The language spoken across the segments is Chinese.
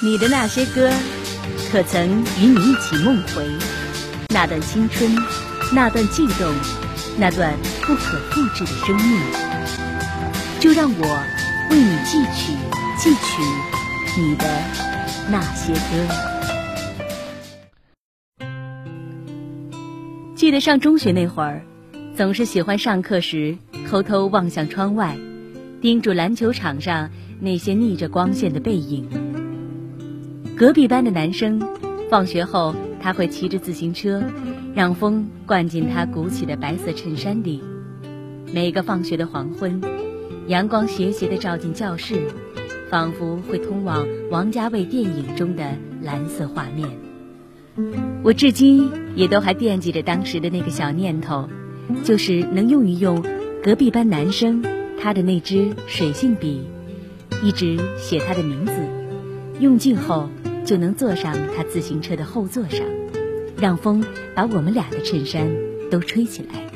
你的那些歌，可曾与你一起梦回那段青春，那段悸动，那段不可复制的生命？就让我为你记取，记取你的那些歌。记得上中学那会儿，总是喜欢上课时偷偷望向窗外，盯住篮球场上那些逆着光线的背影。隔壁班的男生，放学后他会骑着自行车，让风灌进他鼓起的白色衬衫里。每个放学的黄昏，阳光斜斜地照进教室，仿佛会通往王家卫电影中的蓝色画面。我至今也都还惦记着当时的那个小念头，就是能用一用隔壁班男生他的那支水性笔，一直写他的名字，用尽后。就能坐上他自行车的后座上，让风把我们俩的衬衫都吹起来。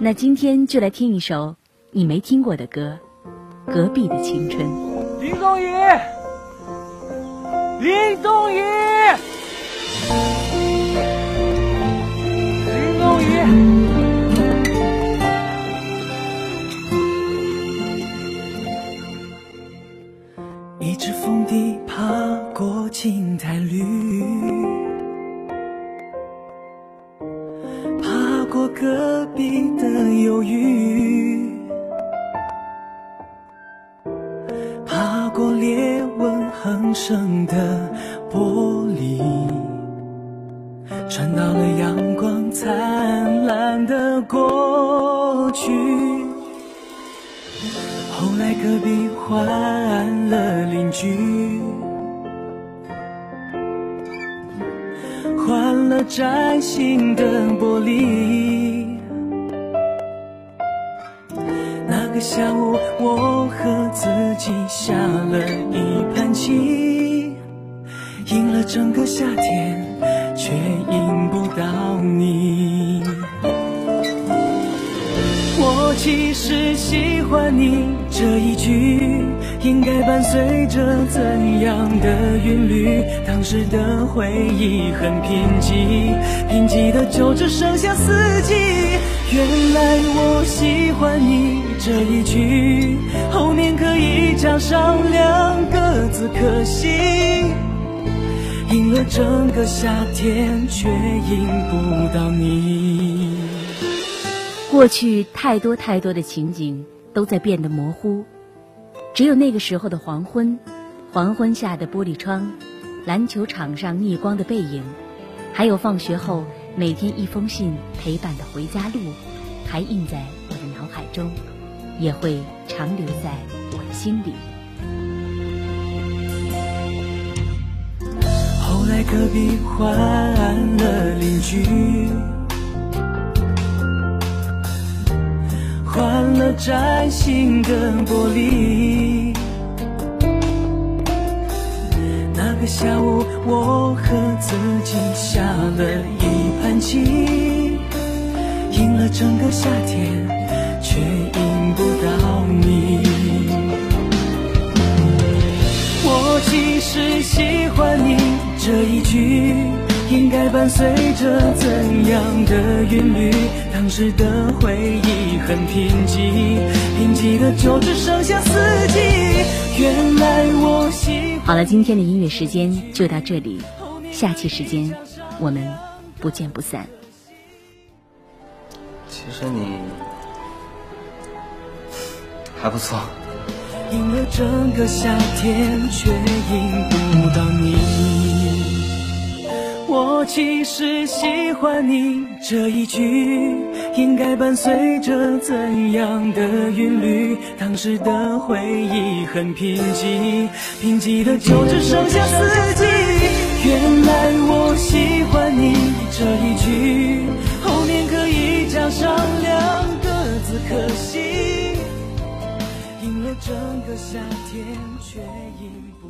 那今天就来听一首你没听过的歌，《隔壁的青春》。林宗宇，林宗宇，一只风笛，爬过青苔绿，爬过隔壁的忧郁，爬过裂纹横生的玻璃，穿到了阳光灿烂的过后来隔壁换了邻居。换了崭新的玻璃。那个下午，我和自己下了一盘棋，赢了整个夏天，却赢不到你。其实喜欢你这一句。应该伴随着怎样的韵律？当时的回忆很贫瘠，贫瘠的就只剩下四季。原来我喜欢你这一句，后面可以加上两个字，可惜赢了整个夏天，却赢不到你。过去太多太多的情景都在变得模糊。只有那个时候的黄昏，黄昏下的玻璃窗，篮球场上逆光的背影，还有放学后每天一封信陪伴的回家路，还印在我的脑海中，也会长留在我的心里。后来隔壁换了邻居。换了崭新的玻璃。那个下午，我和自己下了一盘棋，赢了整个夏天，却赢不到你。我其实喜欢你这一句。应该伴随着怎样的韵律？当时的回忆很贫瘠，贫瘠的就只剩下四季。原来我喜好了，今天的音乐时间就到这里，下期时间我们不见不散。其实你还不错。赢了整个夏天，却赢不到你。我其实喜欢你这一句，应该伴随着怎样的韵律？当时的回忆很贫瘠，贫瘠的就只剩下四季。原来我喜欢你这一句，后面可以加上两个字，可惜赢了整个夏天，却赢。